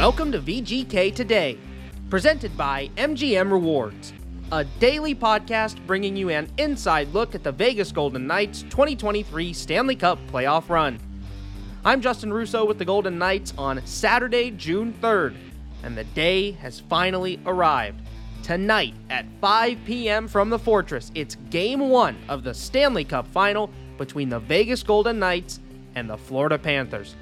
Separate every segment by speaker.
Speaker 1: Welcome to VGK Today, presented by MGM Rewards, a daily podcast bringing you an inside look at the Vegas Golden Knights 2023 Stanley Cup playoff run. I'm Justin Russo with the Golden Knights on Saturday, June 3rd, and the day has finally arrived. Tonight at 5 p.m. from the Fortress, it's game one of the Stanley Cup final between the Vegas Golden Knights and the Florida Panthers.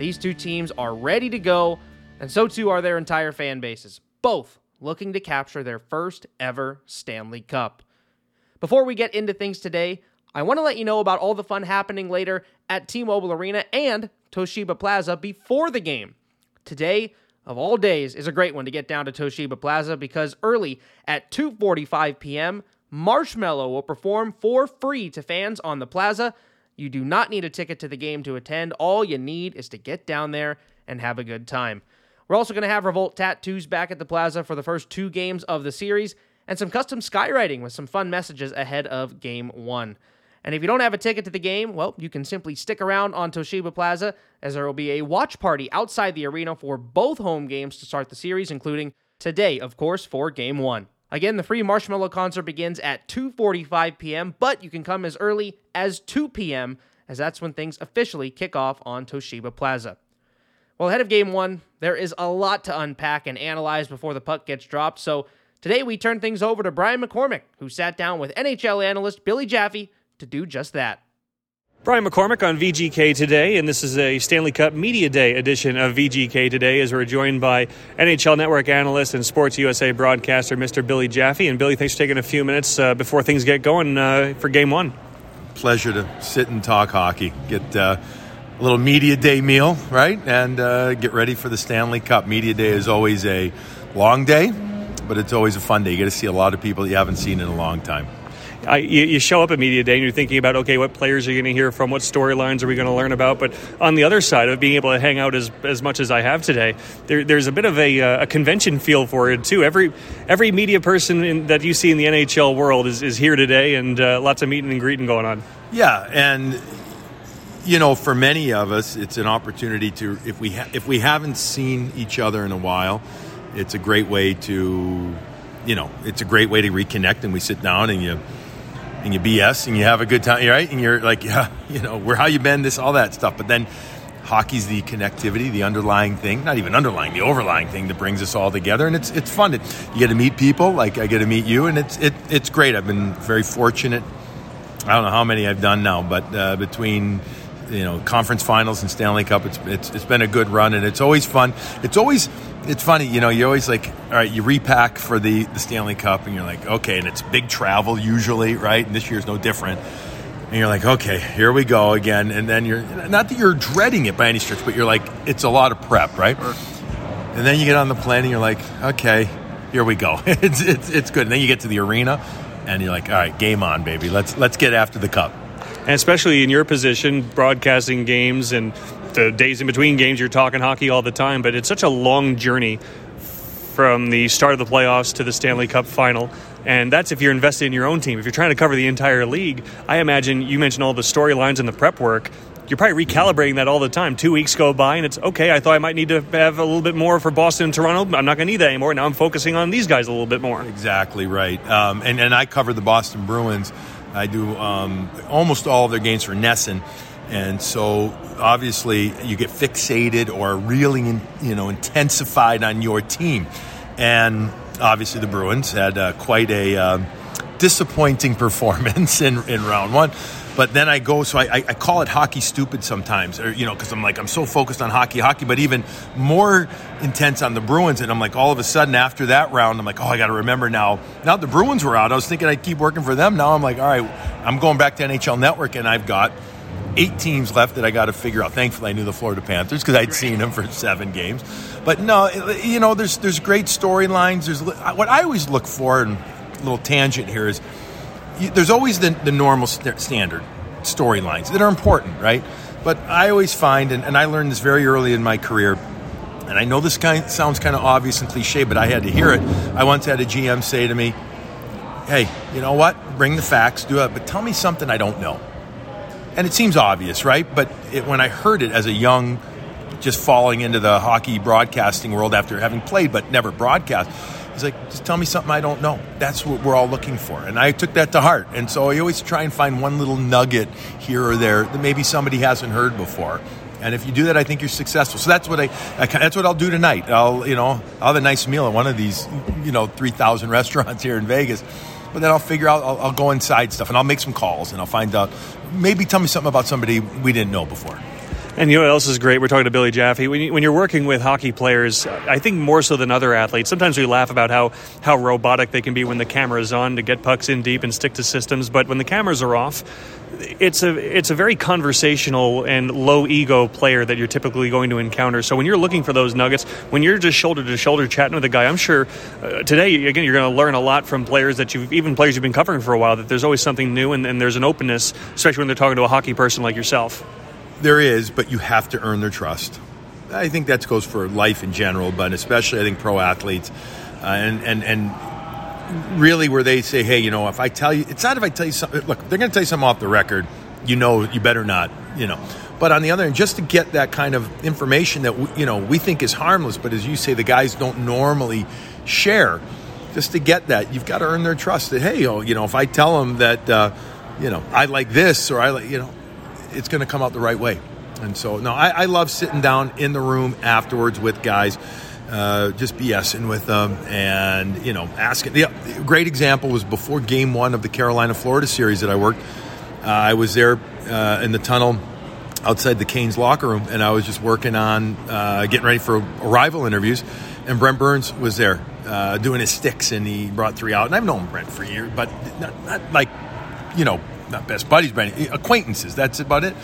Speaker 1: These two teams are ready to go, and so too are their entire fan bases, both looking to capture their first ever Stanley Cup. Before we get into things today, I want to let you know about all the fun happening later at T Mobile Arena and Toshiba Plaza before the game. Today, of all days, is a great one to get down to Toshiba Plaza because early at 2:45 p.m., Marshmello will perform for free to fans on the plaza. You do not need a ticket to the game to attend. All you need is to get down there and have a good time. We're also going to have Revolt tattoos back at the plaza for the first two games of the series and some custom skywriting with some fun messages ahead of game one. And if you don't have a ticket to the game, well, you can simply stick around on Toshiba Plaza as there will be a watch party outside the arena for both home games to start the series, including today, of course, for game one. Again, the free Marshmello concert begins at 2:45 p.m., but you can come as early as 2 p.m. as that's when things officially kick off on Toshiba Plaza. Well, ahead of game 1, there is a lot to unpack and analyze before the puck gets dropped. So, today we turn things over to Brian McCormack, who sat down with NHL analyst Billy Jaffe to do just that.
Speaker 2: Brian McCormack on VGK today, and this is a Stanley Cup Media Day edition of VGK today as we're joined by NHL Network analyst and Sports USA broadcaster Mr. Billy Jaffe. And Billy, thanks for taking a few minutes uh, before things get going uh, for Game One.
Speaker 3: Pleasure to sit and talk hockey. Get uh, a little Media Day meal, right, and uh, get ready for the Stanley Cup. Media Day is always a long day, but it's always a fun day. You get to see a lot of people that you haven't seen in a long time.
Speaker 2: I, you, you, show up at media day and you're thinking about okay what players are you going to hear from what storylines are we going to learn about but on the other side of being able to hang out as, as much as i have today there, there's a bit of a, uh, a, convention feel for it too every every media person in, that you see in the nhl world is, is here today and uh, lots of meeting and greeting going on
Speaker 3: yeah and you know for many of us it's an opportunity to if we ha- if we haven't seen each other in a while it's a great way to you know it's a great way to reconnect and we sit down and you and you BS and you have a good time, right? And you're like, yeah, you know, where how you been, this, all that stuff. But then hockey's the connectivity, the underlying thing, not even underlying, the overlying thing that brings us all together, and it's it's fun. It, you get to meet people, like I get to meet you, and it's it it's great. I've been very fortunate. I don't know how many I've done now, but uh, between you know conference finals and Stanley Cup, it's, it's it's been a good run, and it's always fun. It's always it's funny, you know, you always like, all right, you repack for the, the Stanley Cup and you're like, okay, and it's big travel usually, right? And this year's no different. And you're like, okay, here we go again. And then you're, not that you're dreading it by any stretch, but you're like, it's a lot of prep, right? And then you get on the plane and you're like, okay, here we go. it's, it's, it's good. And then you get to the arena and you're like, all right, game on, baby. Let's, let's get after the cup.
Speaker 2: And especially in your position, broadcasting games and the days in between games, you're talking hockey all the time, but it's such a long journey from the start of the playoffs to the Stanley Cup final. And that's if you're invested in your own team. If you're trying to cover the entire league, I imagine you mentioned all the storylines and the prep work. You're probably recalibrating that all the time. Two weeks go by, and it's okay. I thought I might need to have a little bit more for Boston and Toronto. I'm not going to need that anymore. Now I'm focusing on these guys a little bit more.
Speaker 3: Exactly right. Um, and, and I cover the Boston Bruins. I do um, almost all of their games for NESN. And so obviously you get fixated or really, you know, intensified on your team. And obviously the Bruins had uh, quite a uh, disappointing performance in, in round one. But then I go, so I, I call it hockey stupid sometimes, or, you know, because I'm like, I'm so focused on hockey, hockey, but even more intense on the Bruins. And I'm like, all of a sudden after that round, I'm like, oh, I got to remember now. Now the Bruins were out. I was thinking I'd keep working for them. Now I'm like, all right, I'm going back to NHL Network, and I've got eight teams left that I got to figure out. Thankfully, I knew the Florida Panthers because I'd seen them for seven games. But no, you know, there's there's great storylines. There's what I always look for, and a little tangent here is there's always the, the normal st- standard storylines that are important, right? But I always find, and, and I learned this very early in my career, and I know this kind sounds kind of obvious and cliche, but I had to hear it. I once had a GM say to me, "Hey, you know what? Bring the facts, do it, but tell me something I don't know." and it seems obvious, right? But it, when I heard it as a young just falling into the hockey broadcasting world after having played but never broadcast. He's like, just tell me something I don't know. That's what we're all looking for. And I took that to heart. And so I always try and find one little nugget here or there that maybe somebody hasn't heard before. And if you do that, I think you're successful. So that's what I, I that's what I'll do tonight. I'll you know I'll have a nice meal at one of these you know three thousand restaurants here in Vegas. But then I'll figure out I'll, I'll go inside stuff and I'll make some calls and I'll find out maybe tell me something about somebody we didn't know before.
Speaker 2: And you know what else is great? We're talking to Billy Jaffe. When, you, you're working with hockey players, I think more so than other athletes, sometimes we laugh about how, how robotic they can be when the camera is on to get pucks in deep and stick to systems. But when the cameras are off, it's a it's a very conversational and low ego player that you're typically going to encounter. So when you're looking for those nuggets, when you're just shoulder to shoulder chatting with a guy, I'm sure uh, today again you're going to learn a lot from players that you've even players you've been covering for a while. That there's always something new and, and there's an openness, especially when they're talking to a hockey person like yourself.
Speaker 3: There is, but you have to earn their trust. I think that goes for life in general, but especially I think pro athletes, uh, and and and really where they say, hey, you know, if I tell you, it's not if I tell you something. Look, they're going to tell you something off the record. You know, you better not. You know, but on the other end, just to get that kind of information that we, you know we think is harmless, but as you say, the guys don't normally share. Just to get that, you've got to earn their trust. That hey, oh, you know, if I tell them that, uh, you know, I like this or I like, you know, it's going to come out the right way. And so, no, I, I, love sitting down in the room afterwards with guys, uh, just BSing with them and, you know, asking. The great example was before game one of the Carolina Florida series that I worked. Uh, I was there uh, in the tunnel outside the Canes locker room, and I was just working on uh, getting ready for arrival interviews. And Brent Burns was there uh, doing his sticks, and he brought three out. And I've known Brent for years, but not, not like, you know, not best buddies, but acquaintances. That's about it.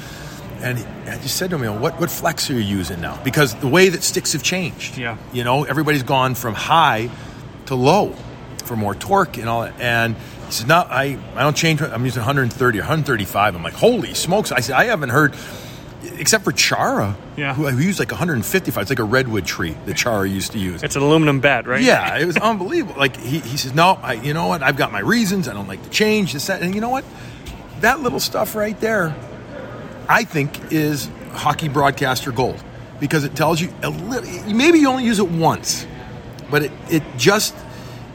Speaker 3: And he, I just said to him, what, what flex are you using now? Because the way that sticks have changed.
Speaker 2: Yeah.
Speaker 3: You know, everybody's gone from high to low for more torque and all that. And he said, no, I, I don't change. I'm using 130 or 135. I'm like, holy smokes. I said, I haven't heard, except for Chara,
Speaker 2: yeah.
Speaker 3: who, who used like 155. It's like a redwood tree that Chara used to use.
Speaker 2: It's an aluminum bat, right?
Speaker 3: Yeah, it was unbelievable. Like he, he says, no, I, you know what? I've got my reasons. I don't like to change this, that. And you know what? That little stuff right there, I think, is hockey broadcaster gold because it tells you a little. Maybe you only use it once, but it, it just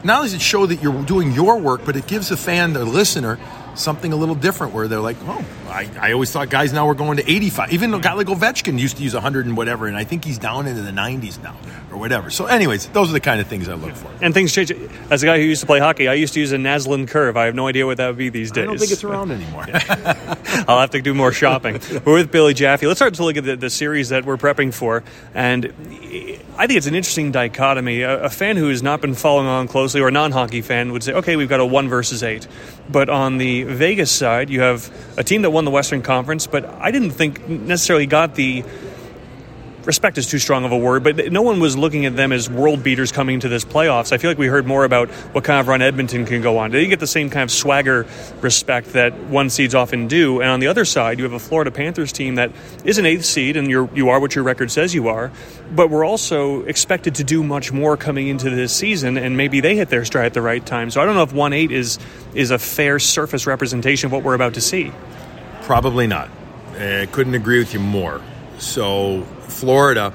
Speaker 3: not only does it show that you're doing your work, but it gives the fan, the listener, something a little different where they're like, oh, I, I always thought guys now were going to 85. Even a hmm. guy like Ovechkin used to use 100 and whatever, and I think he's down into the 90s now or whatever. So, anyways, those are the kind of things I look for.
Speaker 2: And things change. As a guy who used to play hockey, I used to use a Naslund curve. I have no idea what that would be these days. I
Speaker 3: don't think it's around anymore.
Speaker 2: I'll have to do more shopping. we're with Billy Jaffe. Let's start to look at the, the, series that we're prepping for. And I think it's an interesting dichotomy. A, a fan who has not been following on closely or a non hockey fan would say, okay, we've got a one versus eight. But on the Vegas side, you have a team that won the Western Conference, but I didn't think necessarily got the respect is too strong of a word, but no one was looking at them as world beaters coming into this playoffs. I feel like we heard more about what kind of run Edmonton can go on. They didn't get the same kind of swagger respect that one seeds often do. And on the other side, you have a Florida Panthers team that is an eighth seed, and you're, you are what your record says you are, but we're also expected to do much more coming into this season, and maybe they hit their stride at the right time. So I don't know if 1 8 is, is a fair surface representation of what we're about to see.
Speaker 3: Probably not. I couldn't agree with you more. So Florida,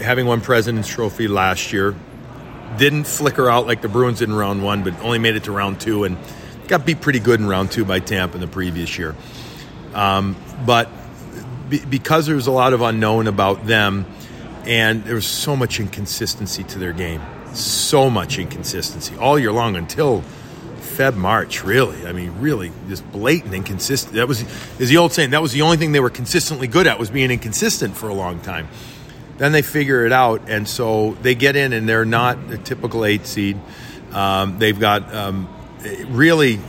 Speaker 3: having won President's Trophy last year, didn't flicker out like the Bruins in round one, but only made it to round two and got beat pretty good in round two by Tampa in the previous year. Um, but be, because there's a lot of unknown about them, and there was so much inconsistency to their game, so much inconsistency all year long until Feb March. Really, I mean, really, just blatant inconsistent. That was is the old saying. That was the only thing they were consistently good at was being inconsistent for a long time. Then they figure it out, and so they get in, and they're not a typical eight seed. Um, they've got um, really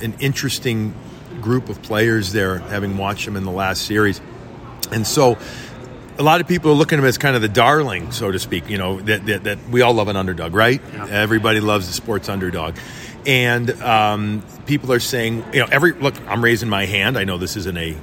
Speaker 3: an interesting group of players there, having watched them in the last series, and so a lot of people are looking at him as kind of the darling, so to speak. You know that, that, that we all love an underdog, right? Yeah. Everybody loves the sports underdog, and um, people are saying, you know, every look. I'm raising my hand. I know this isn't a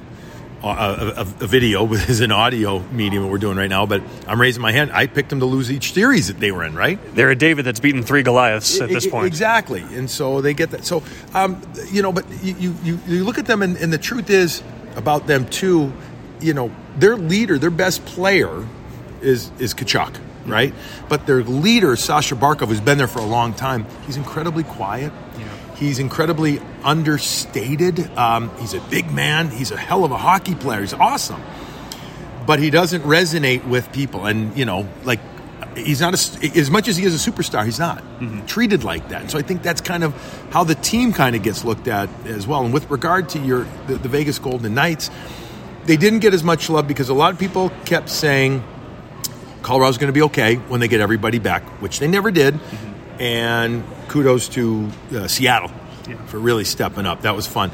Speaker 3: a, a, a video, but is an audio medium what we're doing right now. But I'm raising my hand. I picked them to lose each series that they were in. Right?
Speaker 2: They're a David that's beaten three Goliaths at this point.
Speaker 3: Exactly, and so they get that. So, um, you know, but you, you you look at them, and, and the truth is about them too. You know, their leader, their best player, is is Tkachuk, right? But their leader, Sasha Barkov, who's been there for a long time, he's incredibly quiet. Yeah. He's incredibly understated. Um, he's a big man. He's a hell of a hockey player. He's awesome, but he doesn't resonate with people. And you know, like he's not a, as much as he is a superstar. He's not mm-hmm. treated like that. And so I think that's kind of how the team kind of gets looked at as well. And with regard to your the, the Vegas Golden Knights, they didn't get as much love because a lot of people kept saying Colorado's going to be okay when they get everybody back, which they never did. Mm-hmm. And kudos to uh, Seattle yeah. for really stepping up. That was fun.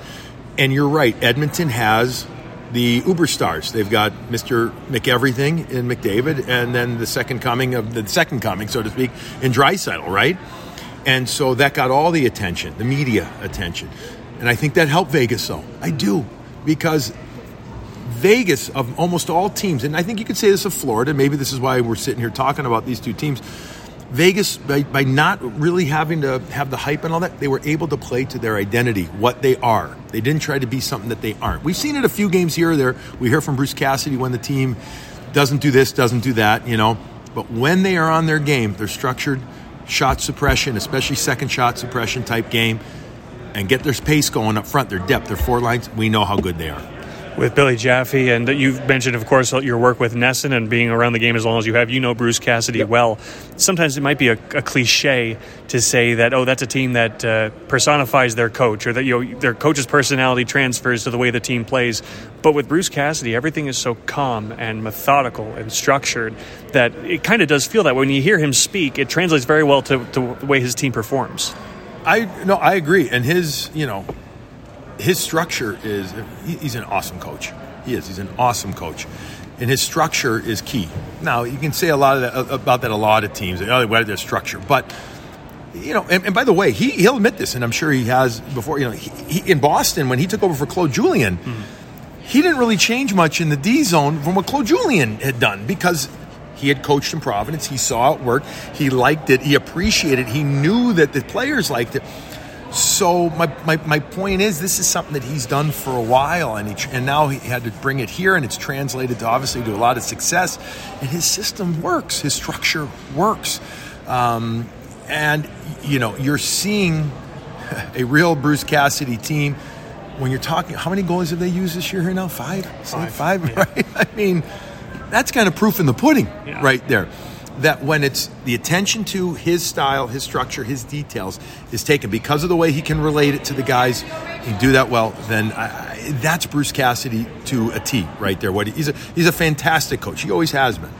Speaker 3: And you're right, Edmonton has the Uber stars. They've got Mr. McEverything in McDavid, and then the second coming of the second coming, so to speak, in Draisaitl, right? And so that got all the attention, the media attention. And I think that helped Vegas, though. I do. Because Vegas, of almost all teams, and I think you could say this of Florida, maybe this is why we're sitting here talking about these two teams Vegas, by, by not really having to have the hype and all that, they were able to play to their identity, what they are. They didn't try to be something that they aren't. We've seen it a few games here or there. We hear from Bruce Cassidy when the team doesn't do this, doesn't do that, you know. But when they are on their game, they're structured, shot suppression, especially second shot suppression type game, and get their pace going up front, their depth, their four lines, we know how good they are
Speaker 2: with Billy Jaffe, and you've mentioned, of course, your work with NESN and being around the game as long as you have. You know Bruce Cassidy yep. well. Sometimes it might be a, a, cliche to say that, oh, that's a team that uh, personifies their coach, or that you know their coach's personality transfers to the way the team plays. But with Bruce Cassidy, everything is so calm and methodical and structured that it kind of does feel that when you hear him speak, it translates very well to, to the way his team performs.
Speaker 3: I no, I agree, and his you know his structure is he's an awesome coach. He is. He's an awesome coach. And his structure is key. Now, you can say a lot of that, about that a lot of teams, oh, what their structure. But, you know, and, and, by the way, he, he'll admit this, and I'm sure he has before, you know, he, he, in Boston, when he took over for Claude Julien, mm-hmm. he didn't really change much in the D zone from what Claude Julien had done because he had coached in Providence. He saw it work. He liked it. He appreciated it. He knew that the players liked it. So my, my, my point is, this is something that he's done for a while, and he, and now he had to bring it here, and it's translated to obviously to a lot of success. And his system works, his structure works, um, and you know you're seeing a real Bruce Cassidy team. When you're talking, how many goals have they used this year here now? Five,
Speaker 2: five,
Speaker 3: five
Speaker 2: yeah.
Speaker 3: right? I mean, that's kind of proof in the pudding, yeah. right there that when it's the attention to his style, his structure, his details is taken because of the way he can relate it to the guys, he do that well. Then I, that's Bruce Cassidy to a T right there. What he's a he's a fantastic coach. He always has been.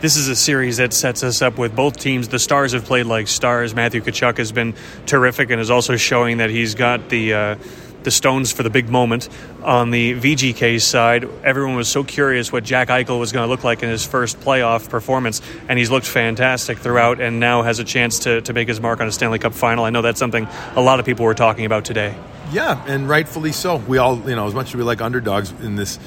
Speaker 2: This is a series that sets us up with both teams. The Stars have played like stars. Matthew Tkachuk has been terrific and is also showing that he's got the. Uh, the stones for the big moment. On the VGK side, everyone was so curious what Jack Eichel was going to look like in his first playoff performance, and he's looked fantastic throughout and now has a chance to, to make his mark on a Stanley Cup final. I know that's something a lot of people were talking about today.
Speaker 3: Yeah, and rightfully so. We all, you know, as much as we like underdogs in this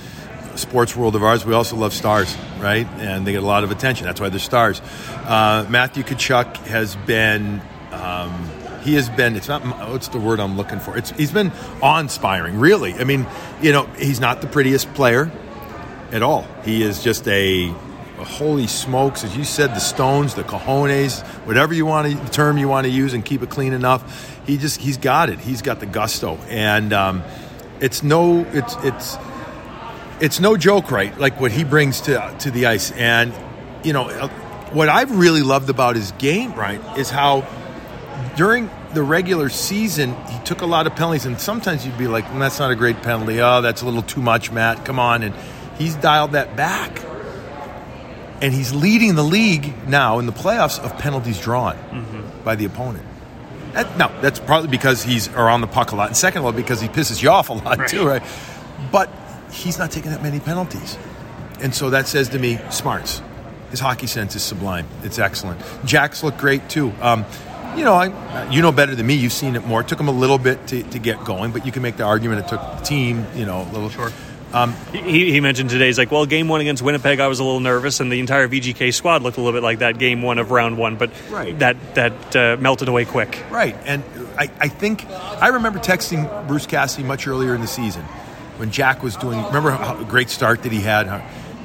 Speaker 3: sports world of ours, we also love stars, right? And they get a lot of attention. That's why they're stars. Uh, Matthew Tkachuk has been. Um, he has been it's not what's the word i'm looking for? It's he's been awe-inspiring really. I mean you know he's not the prettiest player at all. He is just a, holy smokes as you said the stones the cojones whatever you want to term you want to use and keep it clean enough. He just he's got it. He's got the gusto. And um, it's no it's it's it's no joke right? Like what he brings to to the ice. And you know what i've really loved about his game right is how during the regular season, he took a lot of penalties, and sometimes you'd be like, mm, "That's not a great penalty. Oh, that's a little too much, Matt. Come on!" And he's dialed that back, and he's leading the league now in the playoffs of penalties drawn mm-hmm. by the opponent. That, no, that's partly because he's around the puck a lot, and second of all, because he pisses you off a lot right. too, right? But he's not taking that many penalties, and so that says to me, smarts. His hockey sense is sublime. It's excellent. Jack's looked great too. Um, you know, I, you know better than me. You've seen it more. It took him a little bit to, to get going, but you can make the argument it took the team, you know, a little.
Speaker 2: short. Um, he, he, mentioned today, he's like, well, game one against Winnipeg, I was a little nervous, and the entire VGK squad looked a little bit like that game one of round one, but right. that that uh, melted away quick.
Speaker 3: Right, and I, I think I remember texting Bruce Cassidy much earlier in the season when Jack was doing. Remember how great start that he had,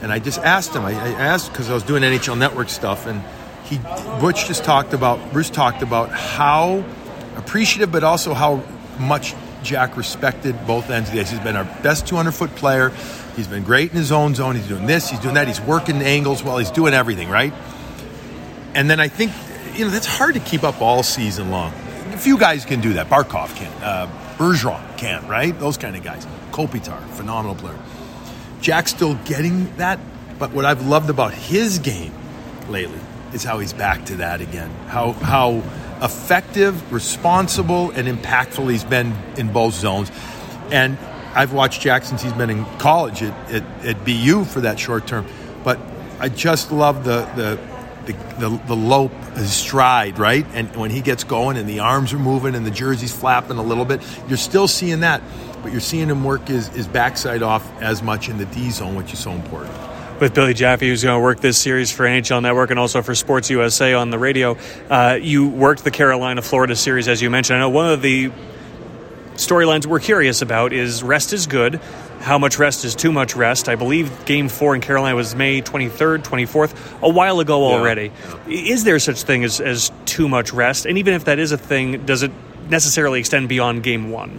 Speaker 3: and I just asked him. I, I asked because I was doing NHL Network stuff, and he Butch just talked about Bruce talked about how appreciative, but also how much Jack respected both ends of the ice. He's been our best 200 foot player. He's been great in his own zone. He's doing this, he's doing that. He's working angles while he's doing everything, right? And then I think, you know, that's hard to keep up all season long. A few guys can do that. Barkov can. Uh, Bergeron can, right? Those kind of guys. Kopitar, phenomenal player. Jack's still getting that, but what I've loved about his game lately is how he's back to that again. How how effective, responsible, and impactful he's been in both zones. And I've watched Jack since he's been in college at, at, at BU for that short term. But I just love the the the, the, the low stride, right? And when he gets going and the arms are moving and the jersey's flapping a little bit, you're still seeing that, but you're seeing him work his, his backside off as much in the D zone, which is so important.
Speaker 2: With Billy Jaffe, who's going to work this series for NHL Network and also for Sports USA on the radio, uh, you worked the Carolina Florida series, as you mentioned. I know one of the storylines we're curious about is rest is good how much rest is too much rest. I believe game four in Carolina was May 23rd, 24th, a while ago already. Yeah. Is there such thing as, as too much rest? And even if that is a thing, does it necessarily extend beyond game one?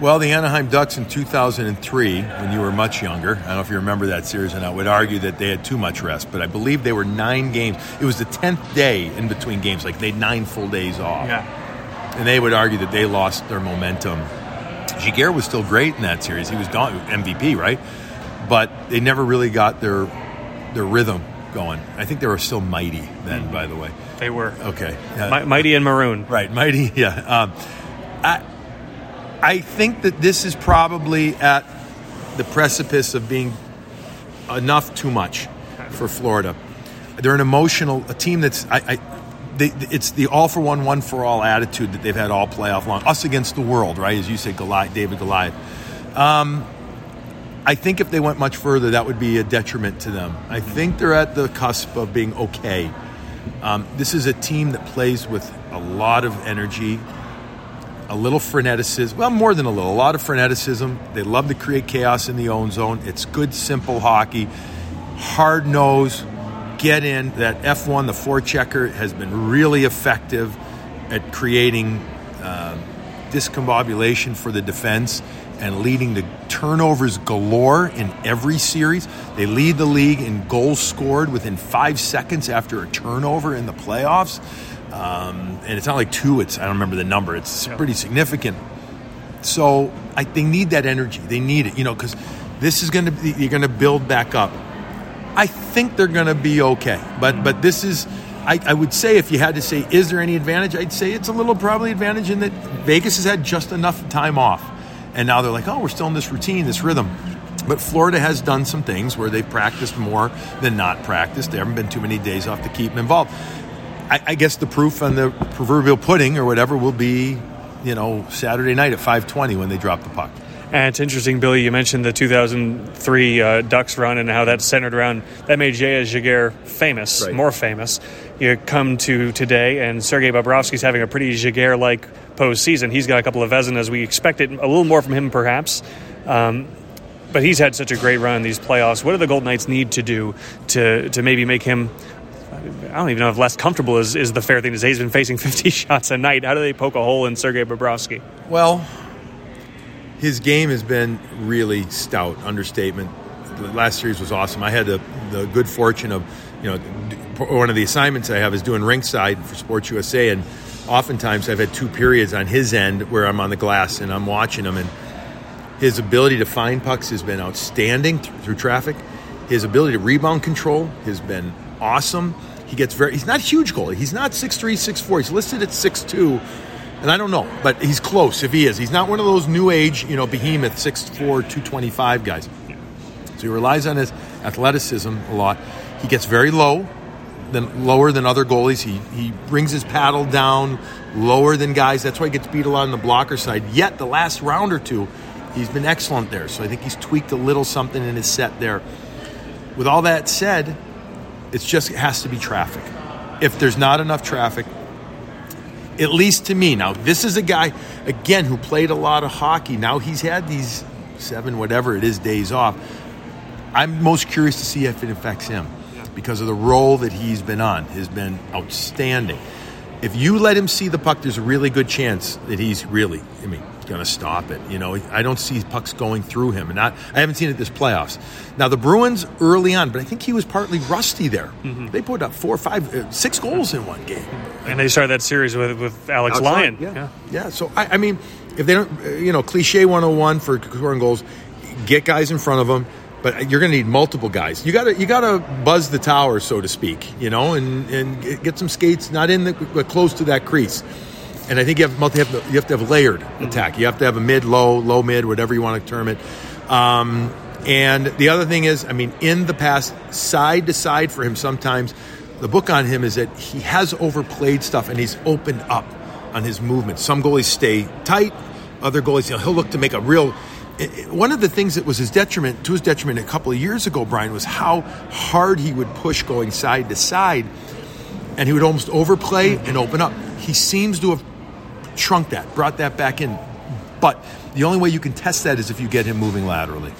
Speaker 3: Well, the Anaheim Ducks in 2003, when you were much younger, I don't know if you remember that series, and I would argue that they had too much rest, but I believe they were nine games. It was the 10th day in between games, like they had nine full days off.
Speaker 2: Yeah.
Speaker 3: And they would argue that they lost their momentum Giguere was still great in that series. He was MVP, right? But they never really got their their rhythm going. I think they were still mighty then, mm-hmm. by the way.
Speaker 2: They were.
Speaker 3: Okay.
Speaker 2: Uh, mighty and maroon.
Speaker 3: Right, mighty, yeah. Um, I, I think that this is probably at the precipice of being enough too much for Florida. They're an emotional, a team that's, I, I they, it's the all for one, one for all attitude that they've had all playoff long. Us against the world, right? As you say, Goliath, David Goliath. Um, I think if they went much further, that would be a detriment to them. I think they're at the cusp of being okay. Um, this is a team that plays with a lot of energy, a little freneticism. Well, more than a little, a lot of freneticism. They love to create chaos in the own zone. It's good, simple hockey, hard nose get in. That F1, the forechecker, has been really effective at creating uh, discombobulation for the defense and leading to turnovers galore in every series. They lead the league in goals scored within five seconds after a turnover in the playoffs. Um, and it's not like two, it's, I don't remember the number, it's pretty significant. So I, they need that energy. They need it, you know, because this is going to be, you're going to build back up. I think they're going to be okay. But but this is, I, I, would say, if you had to say, is there any advantage? I'd say it's a little probably advantage in that Vegas has had just enough time off, and now they're like, oh, we're still in this routine, this rhythm. But Florida has done some things where they've practiced more than not practiced. There haven't been too many days off to keep them involved. I, I guess the proof on the proverbial pudding or whatever will be, you know, Saturday night at 5:20 when they drop the puck.
Speaker 2: And it's interesting, Billy, you mentioned the 2003 uh, Ducks run and how that centered around, that made J.S. Giguere famous, right. more famous. You come to today, and Sergei Bobrovsky's having a pretty Giguere like postseason. He's got a couple of Vezinas. We expected a little more from him, perhaps. Um, but he's had such a great run in these playoffs. What do the Golden Knights need to do to, to maybe make him I don't even know if less comfortable is, is the fair thing to say. He's been facing 50 shots a night. How do they poke a hole in Sergei Bobrovsky?
Speaker 3: Well, his game has been really stout. Understatement. The last series was awesome. I had the, the good fortune of, you know, one of the assignments I have is doing rinkside for Sports USA, and oftentimes I've had two periods on his end where I'm on the glass and I'm watching him, and his ability to find pucks has been outstanding through traffic. His ability to rebound control has been awesome. He gets very. He's not huge goalie. He's not 6'3", 6'4". He's listed at 6'2", and I don't know, but he's close if he is. He's not one of those new age, you know, behemoth 6'4", 225 guys. So he relies on his athleticism a lot. He gets very low, than lower than other goalies. He he brings his paddle down lower than guys. That's why he gets beat a lot on the blocker side. Yet the last round or two, he's been excellent there. So I think he's tweaked a little something in his set there. With all that said, it's just it has to be traffic. If there's not enough traffic, at least to me. Now, this is a guy, again, who played a lot of hockey. Now he's had these seven, whatever it is, days off. I'm most curious to see if it affects him because of the role that he's been on has been outstanding. If you let him see the puck, there's a really good chance that he's really, I mean, going to stop it. You know, I don't see pucks going through him, and not, I haven't seen it this playoffs. Now the Bruins early on, but I think he was partly rusty there. Mm-hmm. They put up four, five, uh, six goals in one game,
Speaker 2: and they started that series with with Alex, Alex Lyon.
Speaker 3: Yeah. yeah, yeah. So I, I mean, if they don't, uh, you know, cliche 101 for scoring goals, get guys in front of them but you're going to need multiple guys. You got to you got to buzz the tower, so to speak, you know, and and get some skates not in the but close to that crease. And I think you have, have, you have to have layered attack. You have to have a mid, low, low, mid, whatever you want to term it. Um, and the other thing is, I mean, in the past, side to side for him, sometimes the book on him is that he has overplayed stuff and he's opened up on his movement. Some goalies stay tight, other goalies, you know, he'll look to make a real one of the things that was his detriment to his detriment a couple of years ago, Brian, was how hard he would push going side to side, and he would almost overplay and open up. He seems to have shrunk that, brought that back in, but the only way you can test that is if you get him moving laterally.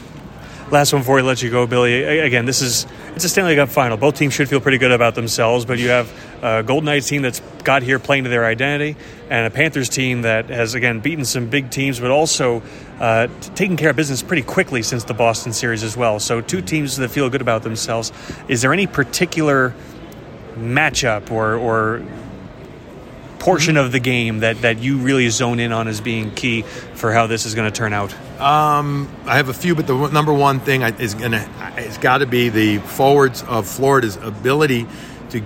Speaker 2: Last one before we let you go, Billy. Again, this is it's a Stanley Cup final. Both teams should feel pretty good about themselves, but you have a Golden Knights team that's got here playing to their identity, and a Panthers team that has again beaten some big teams, but also uh, taken care of business pretty quickly since the Boston series as well. So two teams that feel good about themselves. Is there any particular matchup or, or portion of the game that, that you really zone in on as being key for how this is going to turn out?
Speaker 3: Um, I have a few, but the number one thing is going to it's got to be the forwards of Florida's ability to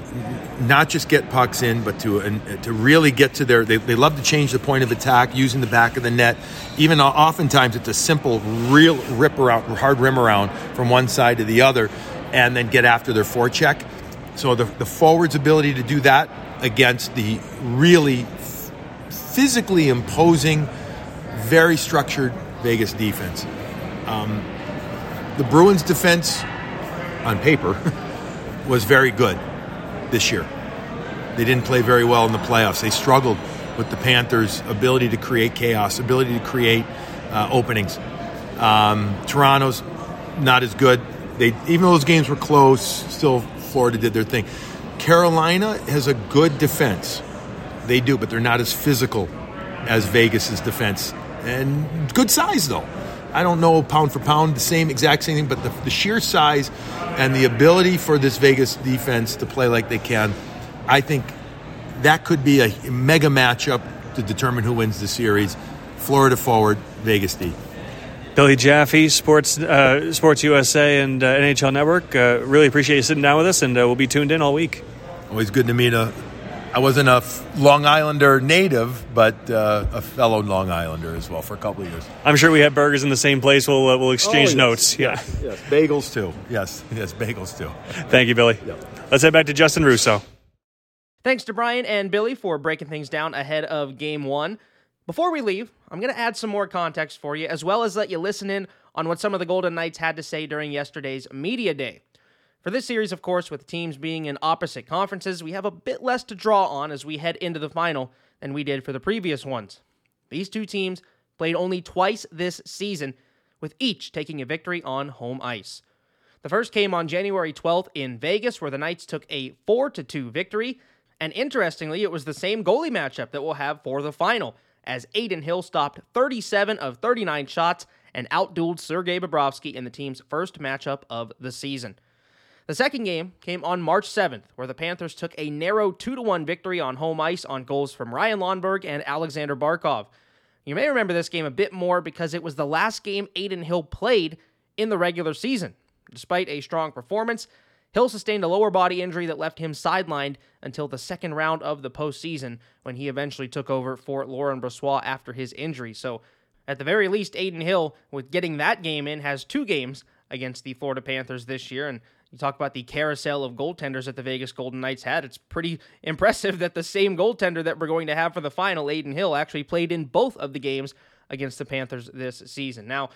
Speaker 3: not just get pucks in, but to uh, to really get to their. They, they love to change the point of attack using the back of the net. Even oftentimes, it's a simple, real rip around, hard rim around from one side to the other, and then get after their forecheck. So the, the forwards' ability to do that against the really physically imposing, very structured Vegas defense. Um, the Bruins' defense, on paper, was very good this year. They didn't play very well in the playoffs. They struggled with the Panthers' ability to create chaos, ability to create uh, openings. Um, Toronto's not as good. They even though those games were close, still Florida did their thing. Carolina has a good defense. They do, but they're not as physical as Vegas's defense. And good size, though. I don't know pound for pound, the same exact same thing, but the, the sheer size and the ability for this Vegas defense to play like they can, I think that could be a mega matchup to determine who wins the series. Florida forward, Vegas D.
Speaker 2: Billy Jaffe, Sports uh, Sports USA and uh, NHL Network. Uh, really appreciate you sitting down with us, and uh, we'll be tuned in all week.
Speaker 3: Always good to meet a. I wasn't a Long Islander native, but uh, a fellow Long Islander as well for a couple of years.
Speaker 2: I'm sure we have burgers in the same place. We'll uh, we'll exchange oh, yes. notes.
Speaker 3: Yeah, yes. yes. bagels too. Yes, yes, bagels too.
Speaker 2: Thank you, Billy. Yep. Let's head back to Justin Russo.
Speaker 1: Thanks to Brian and Billy for breaking things down ahead of Game One. Before we leave, I'm going to add some more context for you, as well as let you listen in on what some of the Golden Knights had to say during yesterday's Media Day. For this series, of course, with teams being in opposite conferences, we have a bit less to draw on as we head into the final than we did for the previous ones. These two teams played only twice this season, with each taking a victory on home ice. The first came on January 12th in Vegas, where the Knights took a 4 2 victory. And interestingly, it was the same goalie matchup that we'll have for the final as Adin Hill stopped 37 of 39 shots and outdueled Sergei Bobrovsky in the team's first matchup of the season. The second game came on March 7th, where the Panthers took a narrow 2 1 victory on home ice on goals from Ryan Lomberg and Alexander Barkov. You may remember this game a bit more because it was the last game Adin Hill played in the regular season. Despite a strong performance, Hill sustained a lower body injury that left him sidelined until the second round of the postseason when he eventually took over for Laurent Brossoit after his injury. So, at the very least, Adin Hill, with getting that game in, has two games against the Florida Panthers this year. And you talk about the carousel of goaltenders that the Vegas Golden Knights had. It's pretty impressive that the same goaltender that we're going to have for the final, Adin Hill, actually played in both of the games against the Panthers this season. Now,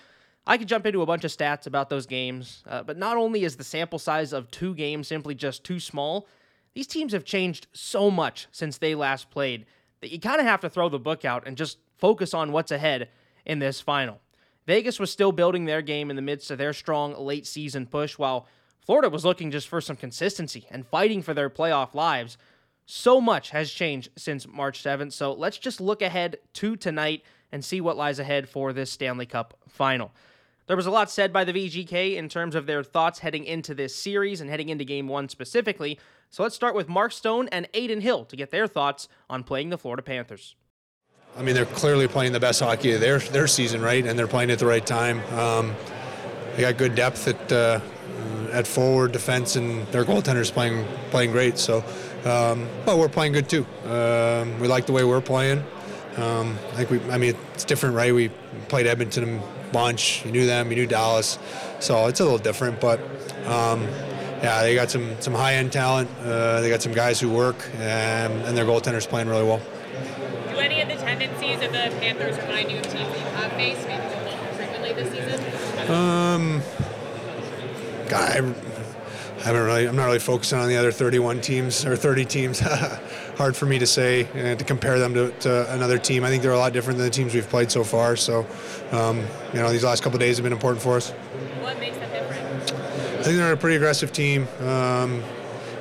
Speaker 1: I could jump into a bunch of stats about those games, uh, but not only is the sample size of two games simply just too small, these teams have changed so much since they last played that you kind of have to throw the book out and just focus on what's ahead in this final. Vegas was still building their game in the midst of their strong late season push, while Florida was looking just for some consistency and fighting for their playoff lives. So much has changed since March 7th, so let's just look ahead to tonight and see what lies ahead for this Stanley Cup final. There was a lot said by the VGK in terms of their thoughts heading into this series and heading into game one specifically. So let's start with Mark Stone and Adin Hill to get their thoughts on playing the Florida Panthers.
Speaker 4: I mean, they're clearly playing the best hockey of their their season, right? And they're playing at the right time. Um, they got good depth at uh, at forward, defense, and their goaltender's playing playing great. So, um, but we're playing good too. Um, we like the way we're playing. Um, I think we. I mean, it's different, right? We played Edmonton a bunch. You knew them. You knew Dallas. So it's a little different, but. Um, yeah, they got some, some high end talent. Uh, they got some guys who work, and, and their goaltender's playing really well Do any of the
Speaker 5: tendencies of the Panthers remind you of teams you have faced, maybe frequently this season?
Speaker 4: God, I, haven't really. I'm not really focusing on the other 31 teams or 30 teams. Hard for me to say uh, to compare them to, to, another team. I think they're a lot different than the teams we've played so far. So, um, you know, these last couple days have been important for us.
Speaker 5: What makes them different? I
Speaker 4: think they're a pretty aggressive team. Um,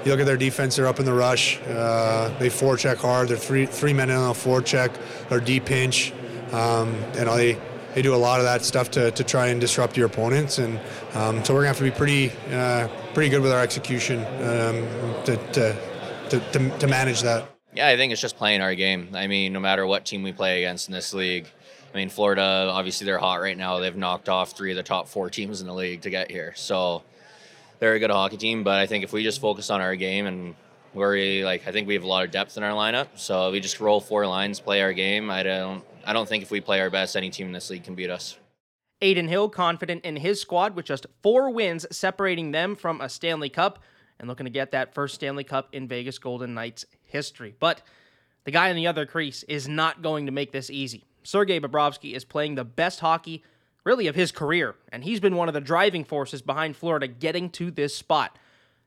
Speaker 4: you look at their defense; they're up in the rush. Uh, they forecheck hard. They're three three men in on a four forecheck or deep pinch. Um, and they they do a lot of that stuff to, to try and disrupt your opponents. And um, so we're gonna have to be pretty uh, pretty good with our execution um, to, to, to, to, manage that.
Speaker 6: Yeah, I think it's just playing our game. I mean, no matter what team we play against in this league. I mean, Florida, obviously, they're hot right now. They've knocked off three of the top four teams in the league to get here. So they're a good hockey team. But I think if we just focus on our game and we're like, I think we have a lot of depth in our lineup. So we just roll four lines, play our game. I don't, I don't think if we play our best, any team in this league can beat us.
Speaker 1: Adin Hill confident in his squad with just four wins separating them from a Stanley Cup and looking to get that first Stanley Cup in Vegas Golden Knights history. But the guy in the other crease is not going to make this easy. Sergei Bobrovsky is playing the best hockey really of his career, and he's been one of the driving forces behind Florida getting to this spot.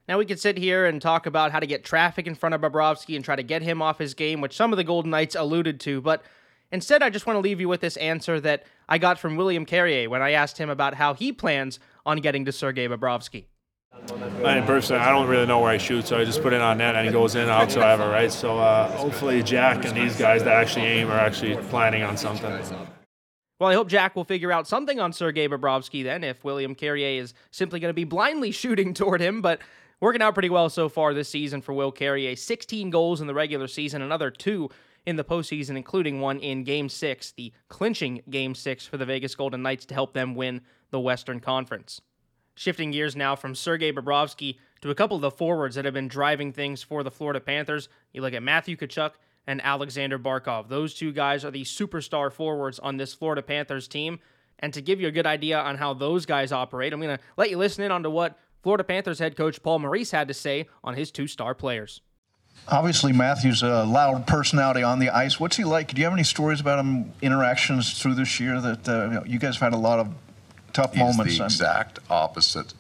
Speaker 1: Now we could sit here and talk about how to get traffic in front of Bobrovsky and try to get him off his game, which some of the Golden Knights alluded to, but instead I just want to leave you with this answer that I got from William Carrier when I asked him about how he plans on getting to Sergei Bobrovsky.
Speaker 7: I mean, personally, I don't really know where I shoot, so I just put it on net and he goes in out, so I have it right. So uh, hopefully, Jack and these guys that actually aim are actually planning on something.
Speaker 1: Well, I hope Jack will figure out something on Sergei Bobrovsky then if William Carrier is simply going to be blindly shooting toward him. But working out pretty well so far this season for Will Carrier 16 goals in the regular season, another two in the postseason, including one in Game 6, the clinching Game 6 for the Vegas Golden Knights to help them win the Western Conference. Shifting gears now from Sergei Bobrovsky to a couple of the forwards that have been driving things for the Florida Panthers. You look at Matthew Tkachuk and Alexander Barkov. Those two guys are the superstar forwards on this Florida Panthers team. And to give you a good idea on how those guys operate, I'm going to let you listen in on to what Florida Panthers head coach Paul Maurice had to say on his two star players.
Speaker 8: Obviously, Matthew's a loud personality on the ice. What's he like? Do you have any stories about him, interactions through this year that uh, you, know, you, guys have had a lot of tough
Speaker 9: he's
Speaker 8: moments?
Speaker 9: He's the exact opposite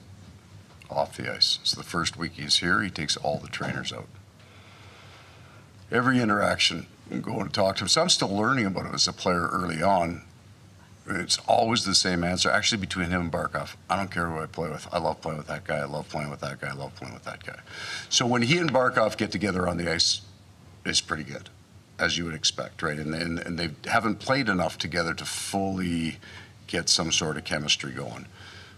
Speaker 9: off the ice. So the first week he's here, he takes all the trainers out every interaction and go and talk to him. So I'm still learning about him as a player early on. It's always the same answer, actually, between him and Barkov. I don't care who I play with. I love playing with that guy. I love playing with that guy. I love playing with that guy. So when he and Barkov get together on the ice, it's pretty good, as you would expect, right? And, and, and they haven't played enough together to fully get some sort of chemistry going.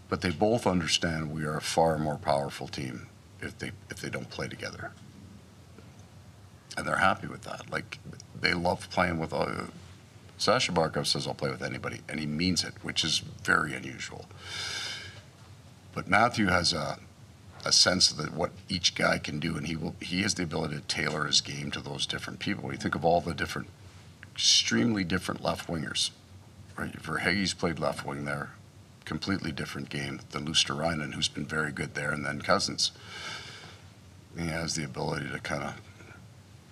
Speaker 9: But they both understand we are a far more powerful team if they if they don't play together and they're happy with that. Like they love playing with. Uh, Sasha Barkov says I'll play with anybody, and he means it, which is very unusual. But Matthew has a a sense of what each guy can do, and he will he has the ability to tailor his game to those different people. You think of all the different, extremely different left wingers. Right, Verhaeghe's played left wing there, completely different game than Luostarinen, who's been very good there, and then Cousins. He has the ability to kind of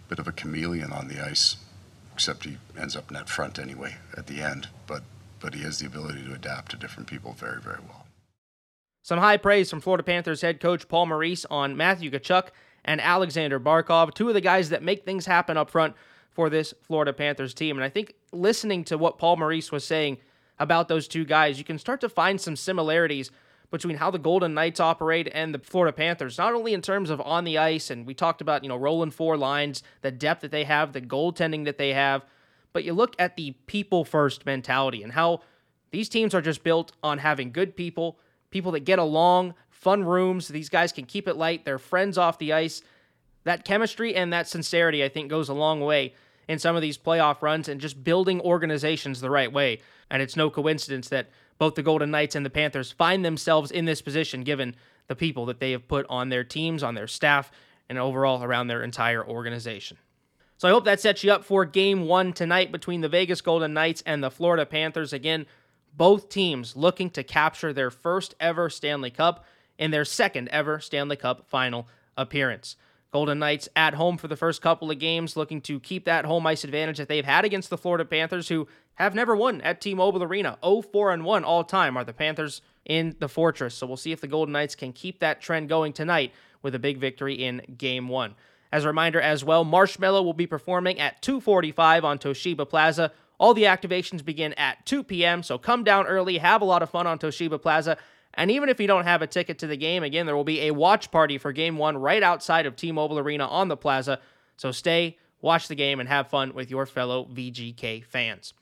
Speaker 9: bit of a chameleon on the ice, except he ends up net front anyway at the end. But but he has the ability to adapt to different people very very well.
Speaker 1: Some high praise from Florida Panthers head coach Paul Maurice on Matthew Tkachuk and Alexander Barkov, two of the guys that make things happen up front for this Florida Panthers team. And I think listening to what Paul Maurice was saying about those two guys, you can start to find some similarities between how the Golden Knights operate and the Florida Panthers, not only in terms of on the ice, and we talked about, you know, rolling four lines, the depth that they have, the goaltending that they have, but you look at the people first mentality and how these teams are just built on having good people, people that get along, fun rooms. These guys can keep it light, they're friends off the ice. That chemistry and that sincerity, I think, goes a long way in some of these playoff runs and just building organizations the right way. And it's no coincidence that both the Golden Knights and the Panthers find themselves in this position given the people that they have put on their teams, on their staff, and overall around their entire organization. So I hope that sets you up for game one tonight between the Vegas Golden Knights and the Florida Panthers. Again, both teams looking to capture their first ever Stanley Cup in their second ever Stanley Cup final appearance. Golden Knights at home for the first couple of games, looking to keep that home ice advantage that they've had against the Florida Panthers, who have never won at T-Mobile Arena. 0-4 and 1 all time are the Panthers in the Fortress. So we'll see if the Golden Knights can keep that trend going tonight with a big victory in Game One. As a reminder, as well, Marshmello will be performing at 2:45 on Toshiba Plaza. All the activations begin at 2 p.m. So come down early, have a lot of fun on Toshiba Plaza. And even if you don't have a ticket to the game, again, there will be a watch party for game one right outside of T Mobile Arena on the plaza. So stay, watch the game, and have fun with your fellow VGK fans.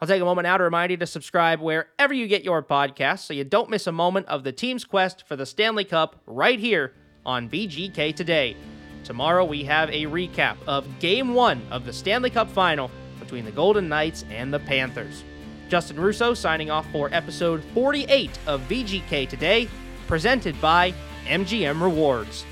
Speaker 1: I'll take a moment now to remind you to subscribe wherever you get your podcasts so you don't miss a moment of the team's quest for the Stanley Cup right here on VGK Today. Tomorrow we have a recap of Game 1 of the Stanley Cup Final between the Golden Knights and the Panthers. Justin Russo signing off for episode 48 of VGK Today, presented by MGM Rewards.